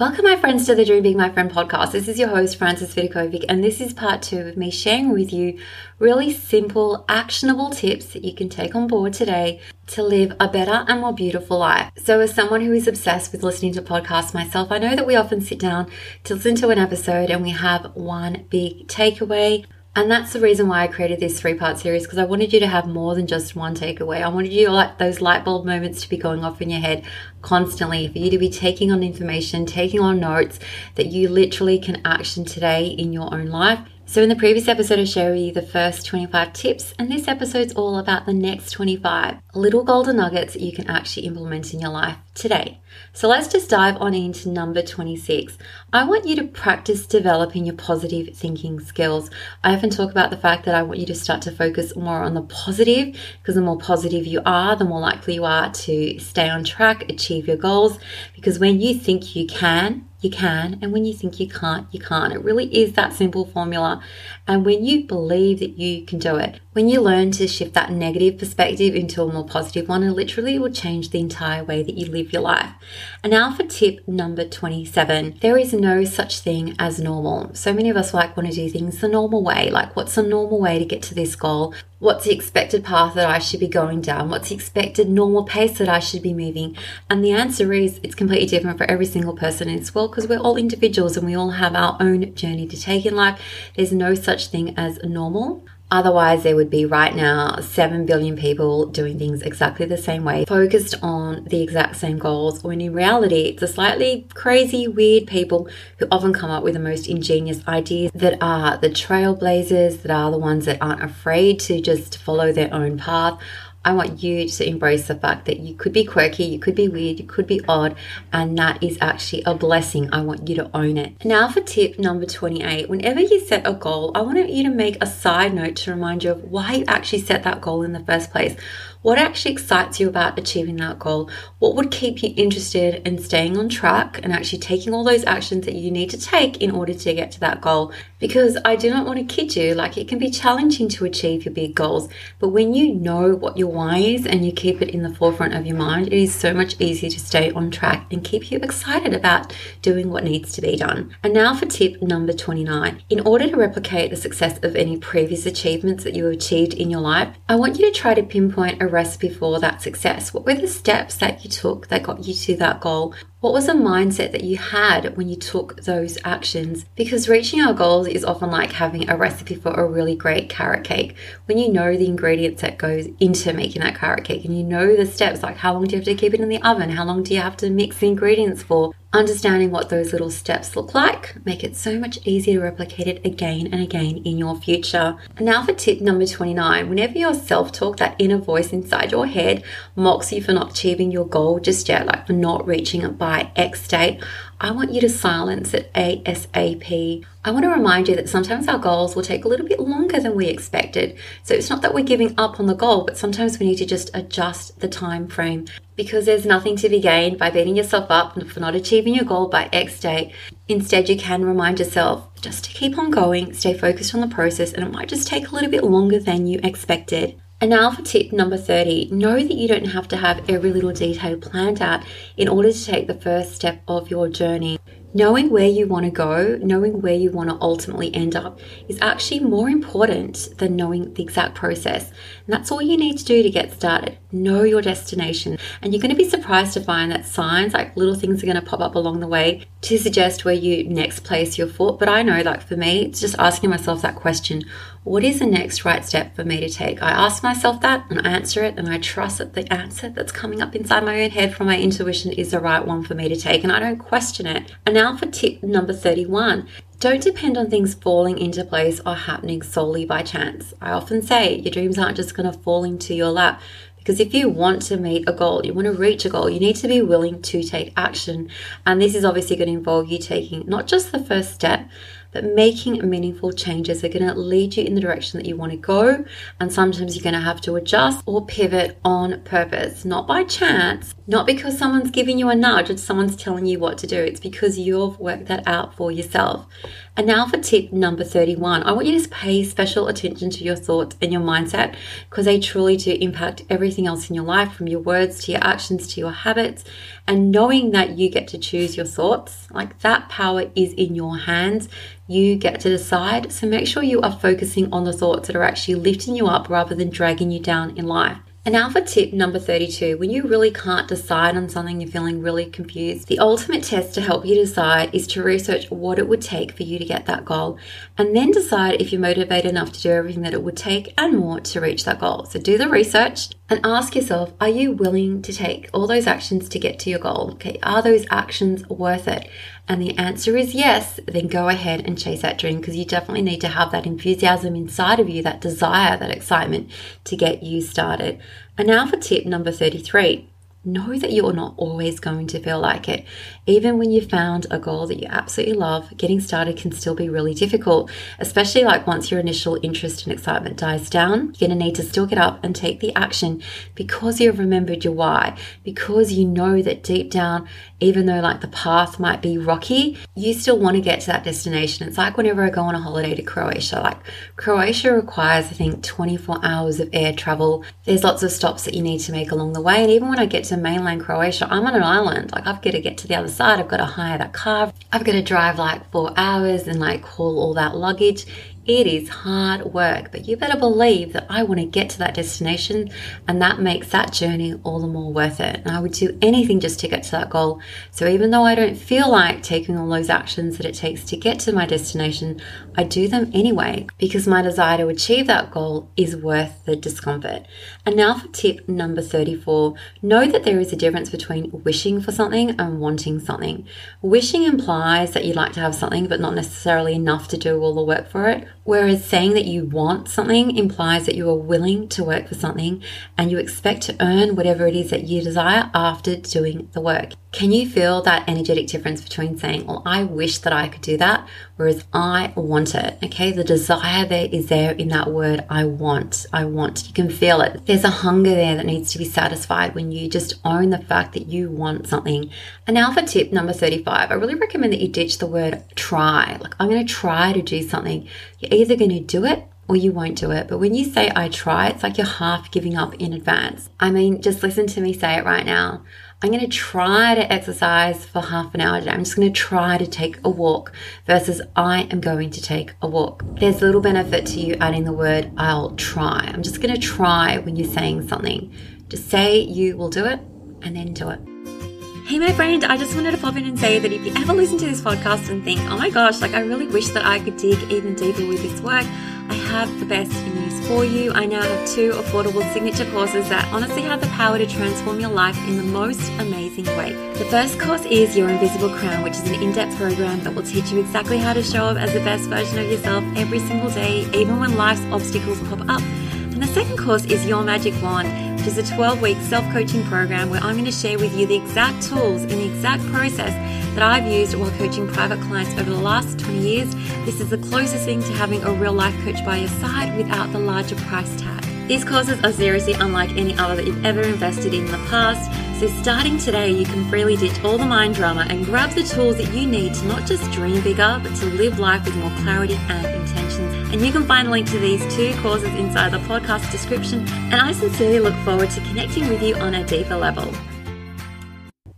Welcome, my friends, to the Dream Big My Friend podcast. This is your host, Frances Vidakovic, and this is part two of me sharing with you really simple, actionable tips that you can take on board today to live a better and more beautiful life. So, as someone who is obsessed with listening to podcasts myself, I know that we often sit down to listen to an episode and we have one big takeaway and that's the reason why I created this three part series because I wanted you to have more than just one takeaway. I wanted you like those light bulb moments to be going off in your head constantly, for you to be taking on information, taking on notes that you literally can action today in your own life. So, in the previous episode, I shared with you the first 25 tips, and this episode's all about the next 25 little golden nuggets that you can actually implement in your life today. So, let's just dive on into number 26. I want you to practice developing your positive thinking skills. I often talk about the fact that I want you to start to focus more on the positive because the more positive you are, the more likely you are to stay on track, achieve your goals. Because when you think you can, you can. And when you think you can't, you can't. It really is that simple formula. And when you believe that you can do it, when you learn to shift that negative perspective into a more positive one, it literally will change the entire way that you live your life. And now for tip number 27 there is no such thing as normal. So many of us like want to do things the normal way. Like, what's the normal way to get to this goal? What's the expected path that I should be going down? What's the expected normal pace that I should be moving? And the answer is it's completely different for every single person in this world because we're all individuals and we all have our own journey to take in life. There's no such thing as normal. Otherwise, there would be right now 7 billion people doing things exactly the same way, focused on the exact same goals, when in reality, it's a slightly crazy, weird people who often come up with the most ingenious ideas that are the trailblazers, that are the ones that aren't afraid to just follow their own path I want you to embrace the fact that you could be quirky, you could be weird, you could be odd, and that is actually a blessing. I want you to own it. Now, for tip number 28 whenever you set a goal, I want you to make a side note to remind you of why you actually set that goal in the first place. What actually excites you about achieving that goal? What would keep you interested in staying on track and actually taking all those actions that you need to take in order to get to that goal? Because I do not want to kid you, like it can be challenging to achieve your big goals, but when you know what your why is and you keep it in the forefront of your mind, it is so much easier to stay on track and keep you excited about doing what needs to be done. And now for tip number 29. In order to replicate the success of any previous achievements that you have achieved in your life, I want you to try to pinpoint a recipe for that success? What were the steps that you took that got you to that goal? What was the mindset that you had when you took those actions? Because reaching our goals is often like having a recipe for a really great carrot cake. When you know the ingredients that goes into making that carrot cake and you know the steps, like how long do you have to keep it in the oven? How long do you have to mix the ingredients for? Understanding what those little steps look like make it so much easier to replicate it again and again in your future. And now for tip number 29. Whenever your self-talk, that inner voice inside your head mocks you for not achieving your goal just yet, like for not reaching it by X date, I want you to silence it ASAP. I want to remind you that sometimes our goals will take a little bit longer than we expected. So it's not that we're giving up on the goal, but sometimes we need to just adjust the time frame because there's nothing to be gained by beating yourself up for not achieving your goal by X date. Instead, you can remind yourself just to keep on going, stay focused on the process, and it might just take a little bit longer than you expected. And now for tip number 30 know that you don't have to have every little detail planned out in order to take the first step of your journey. Knowing where you want to go, knowing where you want to ultimately end up, is actually more important than knowing the exact process. And that's all you need to do to get started. Know your destination. And you're going to be surprised to find that signs, like little things, are going to pop up along the way to suggest where you next place your foot. But I know, like for me, it's just asking myself that question what is the next right step for me to take? I ask myself that and I answer it, and I trust that the answer that's coming up inside my own head from my intuition is the right one for me to take, and I don't question it. And now for tip number 31 don't depend on things falling into place or happening solely by chance. I often say your dreams aren't just going to fall into your lap. Because if you want to meet a goal, you want to reach a goal, you need to be willing to take action. And this is obviously going to involve you taking not just the first step, that making meaningful changes are going to lead you in the direction that you want to go. And sometimes you're going to have to adjust or pivot on purpose, not by chance, not because someone's giving you a nudge or someone's telling you what to do. It's because you've worked that out for yourself. And now for tip number 31. I want you to pay special attention to your thoughts and your mindset because they truly do impact everything else in your life from your words to your actions to your habits. And knowing that you get to choose your thoughts, like that power is in your hands. You get to decide. So make sure you are focusing on the thoughts that are actually lifting you up rather than dragging you down in life. And now for tip number 32. When you really can't decide on something, you're feeling really confused, the ultimate test to help you decide is to research what it would take for you to get that goal and then decide if you're motivated enough to do everything that it would take and more to reach that goal. So do the research and ask yourself, are you willing to take all those actions to get to your goal? Okay, are those actions worth it? And the answer is yes, then go ahead and chase that dream because you definitely need to have that enthusiasm inside of you, that desire, that excitement to get you started. And now for tip number 33 know that you're not always going to feel like it. Even when you've found a goal that you absolutely love, getting started can still be really difficult, especially like once your initial interest and excitement dies down. You're going to need to still get up and take the action because you've remembered your why, because you know that deep down, even though like the path might be rocky, you still want to get to that destination. It's like whenever I go on a holiday to Croatia, like Croatia requires, I think, 24 hours of air travel. There's lots of stops that you need to make along the way. And even when I get to mainland Croatia, I'm on an island. Like I've got to get to the other side. I've got to hire that car. I've got to drive like four hours and like haul all that luggage. It is hard work, but you better believe that I want to get to that destination, and that makes that journey all the more worth it. And I would do anything just to get to that goal. So even though I don't feel like taking all those actions that it takes to get to my destination, I do them anyway because my desire to achieve that goal is worth the discomfort. And now for tip number 34 know that there is a difference between wishing for something and wanting something. Wishing implies that you'd like to have something, but not necessarily enough to do all the work for it. Whereas saying that you want something implies that you are willing to work for something and you expect to earn whatever it is that you desire after doing the work. Can you feel that energetic difference between saying, Well, I wish that I could do that, whereas I want it? Okay, the desire there is there in that word, I want. I want. You can feel it. There's a hunger there that needs to be satisfied when you just own the fact that you want something. And now for tip number 35, I really recommend that you ditch the word try. Like, I'm going to try to do something. You're either going to do it or you won't do it. But when you say I try, it's like you're half giving up in advance. I mean, just listen to me say it right now. I'm going to try to exercise for half an hour today. I'm just going to try to take a walk versus I am going to take a walk. There's little benefit to you adding the word I'll try. I'm just going to try when you're saying something. Just say you will do it and then do it. Hey, my friend, I just wanted to pop in and say that if you ever listen to this podcast and think, oh my gosh, like I really wish that I could dig even deeper with this work, I have the best news for you. I now have two affordable signature courses that honestly have the power to transform your life in the most amazing way. The first course is Your Invisible Crown, which is an in depth program that will teach you exactly how to show up as the best version of yourself every single day, even when life's obstacles pop up. And the second course is Your Magic Wand which is a 12 week self coaching program where I'm going to share with you the exact tools and the exact process that I've used while coaching private clients over the last 20 years. This is the closest thing to having a real life coach by your side without the larger price tag. These courses are seriously unlike any other that you've ever invested in in the past. So, starting today, you can freely ditch all the mind drama and grab the tools that you need to not just dream bigger, but to live life with more clarity and intentions. And you can find a link to these two courses inside the podcast description. And I sincerely look forward to connecting with you on a deeper level.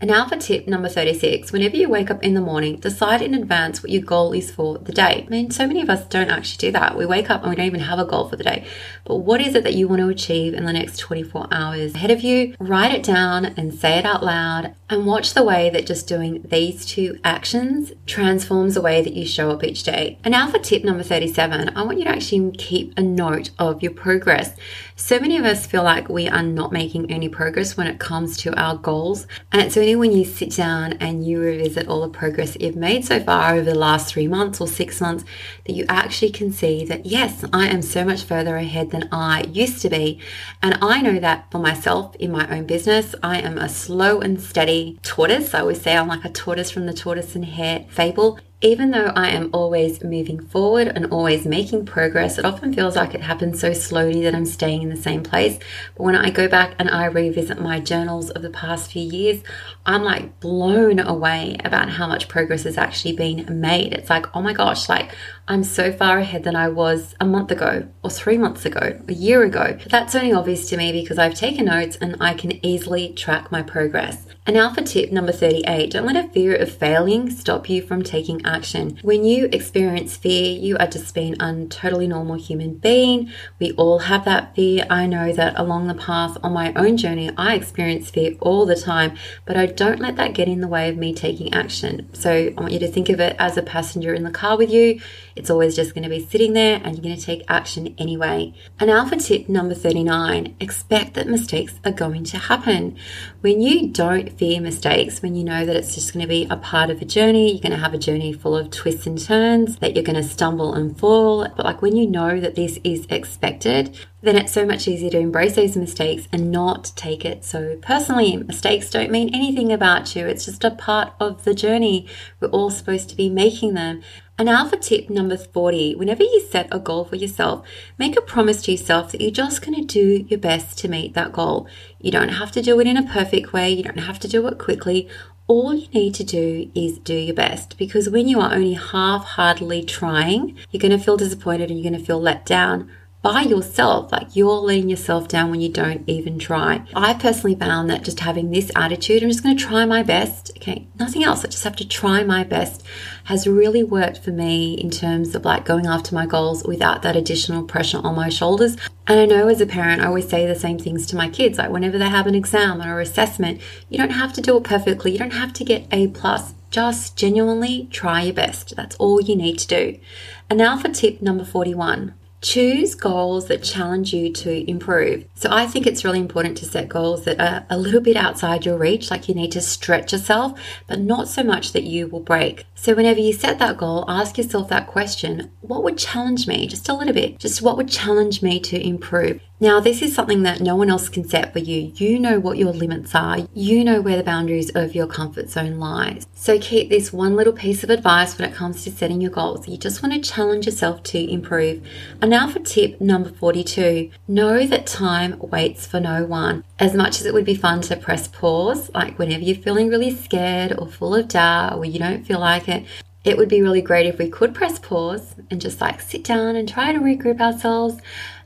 And now for tip number 36. Whenever you wake up in the morning, decide in advance what your goal is for the day. I mean, so many of us don't actually do that. We wake up and we don't even have a goal for the day. But what is it that you want to achieve in the next 24 hours ahead of you? Write it down and say it out loud and watch the way that just doing these two actions transforms the way that you show up each day. And now for tip number 37. I want you to actually keep a note of your progress. So many of us feel like we are not making any progress when it comes to our goals. And it's only when you sit down and you revisit all the progress you've made so far over the last three months or six months that you actually can see that, yes, I am so much further ahead than I used to be. And I know that for myself in my own business, I am a slow and steady tortoise. I always say I'm like a tortoise from the tortoise and hare fable Even though I am always moving forward and always making progress, it often feels like it happens so slowly that I'm staying in the same place. But when I go back and I revisit my journals of the past few years, I'm like blown away about how much progress has actually been made. It's like, oh my gosh, like I'm so far ahead than I was a month ago, or three months ago, a year ago. That's only obvious to me because I've taken notes and I can easily track my progress. And alpha tip number 38 don't let a fear of failing stop you from taking action. When you experience fear, you are just being a totally normal human being. We all have that fear. I know that along the path on my own journey, I experience fear all the time, but I don't let that get in the way of me taking action. So I want you to think of it as a passenger in the car with you. It's always just going to be sitting there and you're going to take action anyway. And alpha tip number 39 expect that mistakes are going to happen. When you don't fear mistakes, when you know that it's just going to be a part of a journey, you're going to have a journey full of twists and turns, that you're going to stumble and fall. But like when you know that this is expected, then it's so much easier to embrace those mistakes and not take it so personally. Mistakes don't mean anything about you, it's just a part of the journey. We're all supposed to be making them. And now for tip number 40 whenever you set a goal for yourself, make a promise to yourself that you're just going to do your best to meet that goal. You don't have to do it in a perfect way, you don't have to do it quickly. All you need to do is do your best because when you are only half heartedly trying, you're going to feel disappointed and you're going to feel let down by yourself. Like you're letting yourself down when you don't even try. I personally found that just having this attitude, I'm just going to try my best. Okay, nothing else. I just have to try my best has really worked for me in terms of like going after my goals without that additional pressure on my shoulders. And I know as a parent, I always say the same things to my kids. Like whenever they have an exam or assessment, you don't have to do it perfectly. You don't have to get A plus. Just genuinely try your best. That's all you need to do. And now for tip number 41. Choose goals that challenge you to improve. So, I think it's really important to set goals that are a little bit outside your reach, like you need to stretch yourself, but not so much that you will break. So, whenever you set that goal, ask yourself that question what would challenge me just a little bit? Just what would challenge me to improve? Now, this is something that no one else can set for you. You know what your limits are, you know where the boundaries of your comfort zone lies. So, keep this one little piece of advice when it comes to setting your goals. You just want to challenge yourself to improve. And now for tip number 42 know that time waits for no one. As much as it would be fun to press pause, like whenever you're feeling really scared or full of doubt or you don't feel like it, it would be really great if we could press pause and just like sit down and try to regroup ourselves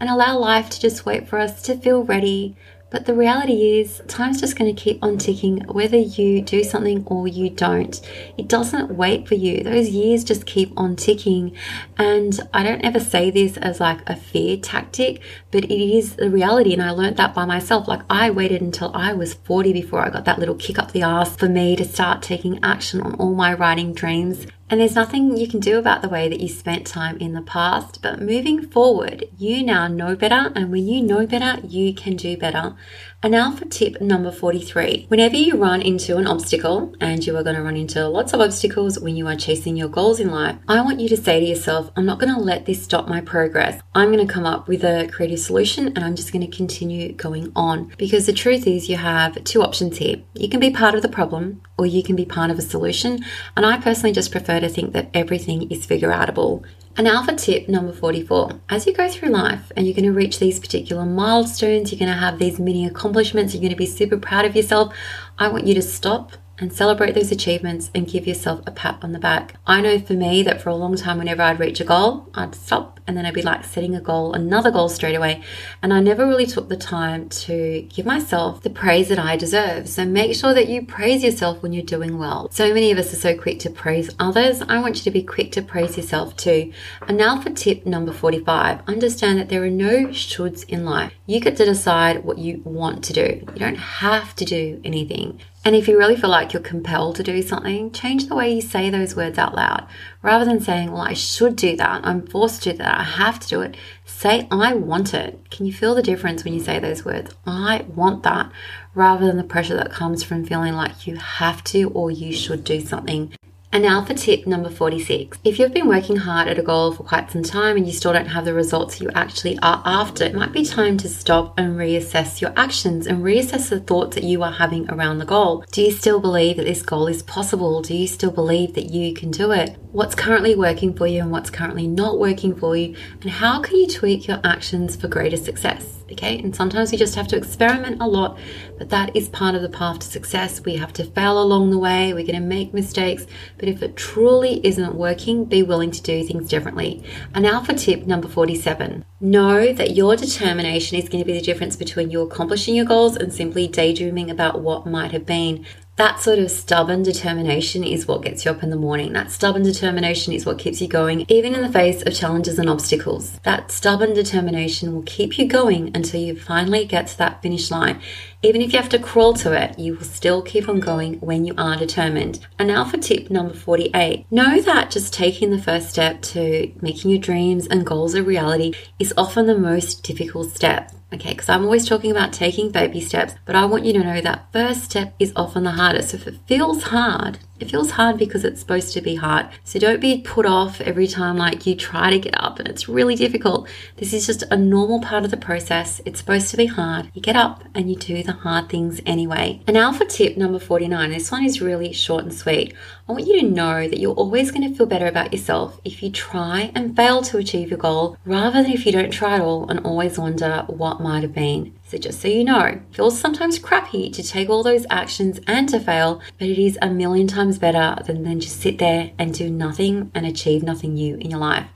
and allow life to just wait for us to feel ready. But the reality is, time's just going to keep on ticking whether you do something or you don't. It doesn't wait for you. Those years just keep on ticking. And I don't ever say this as like a fear tactic, but it is the reality. And I learned that by myself. Like I waited until I was 40 before I got that little kick up the ass for me to start taking action on all my writing dreams and there's nothing you can do about the way that you spent time in the past, but moving forward, you now know better, and when you know better, you can do better. And now for tip number 43. Whenever you run into an obstacle, and you are going to run into lots of obstacles when you are chasing your goals in life, I want you to say to yourself, I'm not going to let this stop my progress. I'm going to come up with a creative solution and I'm just going to continue going on. Because the truth is, you have two options here. You can be part of the problem or you can be part of a solution. And I personally just prefer to think that everything is figure outable. And alpha tip number 44 as you go through life and you're going to reach these particular milestones, you're going to have these mini accomplishments, you're going to be super proud of yourself. I want you to stop and celebrate those achievements and give yourself a pat on the back. I know for me that for a long time, whenever I'd reach a goal, I'd stop and then I'd be like setting a goal, another goal straight away. And I never really took the time to give myself the praise that I deserve. So make sure that you praise yourself when you're doing well. So many of us are so quick to praise others. I want you to be quick to praise yourself too. And now for tip number 45 understand that there are no shoulds in life. You get to decide what you want to do, you don't have to do anything. And if you really feel like you're compelled to do something, change the way you say those words out loud. Rather than saying, Well, I should do that, I'm forced to do that, I have to do it, say, I want it. Can you feel the difference when you say those words? I want that, rather than the pressure that comes from feeling like you have to or you should do something. And now for tip number 46. If you've been working hard at a goal for quite some time and you still don't have the results you actually are after, it might be time to stop and reassess your actions and reassess the thoughts that you are having around the goal. Do you still believe that this goal is possible? Do you still believe that you can do it? What's currently working for you and what's currently not working for you? And how can you tweak your actions for greater success? Okay? And sometimes we just have to experiment a lot, but that is part of the path to success. We have to fail along the way, we're going to make mistakes, but if it truly isn't working, be willing to do things differently. And now for tip number 47 know that your determination is going to be the difference between you accomplishing your goals and simply daydreaming about what might have been that sort of stubborn determination is what gets you up in the morning. That stubborn determination is what keeps you going, even in the face of challenges and obstacles. That stubborn determination will keep you going until you finally get to that finish line. Even if you have to crawl to it, you will still keep on going when you are determined. And now for tip number 48 know that just taking the first step to making your dreams and goals a reality is often the most difficult step. Okay, because I'm always talking about taking baby steps, but I want you to know that first step is often the hardest. So if it feels hard, it feels hard because it's supposed to be hard. So don't be put off every time like you try to get up and it's really difficult. This is just a normal part of the process. It's supposed to be hard. You get up and you do the hard things anyway. And now for tip number 49. This one is really short and sweet. I want you to know that you're always going to feel better about yourself if you try and fail to achieve your goal rather than if you don't try at all and always wonder what might have been. So, just so you know, feels sometimes crappy to take all those actions and to fail, but it is a million times better than then just sit there and do nothing and achieve nothing new in your life.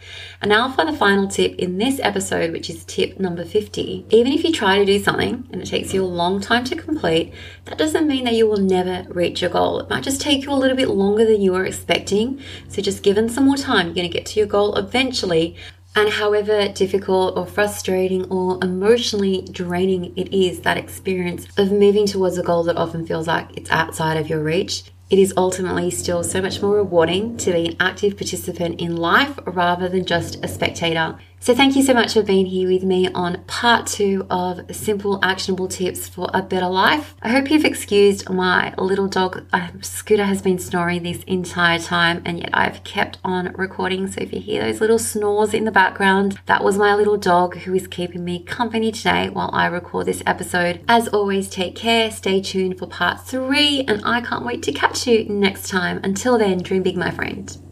And now for the final tip in this episode, which is tip number 50. Even if you try to do something and it takes you a long time to complete, that doesn't mean that you will never reach your goal. It might just take you a little bit longer than you were expecting. So, just given some more time, you're going to get to your goal eventually. And however difficult or frustrating or emotionally draining it is, that experience of moving towards a goal that often feels like it's outside of your reach, it is ultimately still so much more rewarding to be an active participant in life rather than just a spectator. So, thank you so much for being here with me on part two of simple, actionable tips for a better life. I hope you've excused my little dog. Scooter has been snoring this entire time, and yet I've kept on recording. So, if you hear those little snores in the background, that was my little dog who is keeping me company today while I record this episode. As always, take care, stay tuned for part three, and I can't wait to catch you next time. Until then, dream big, my friend.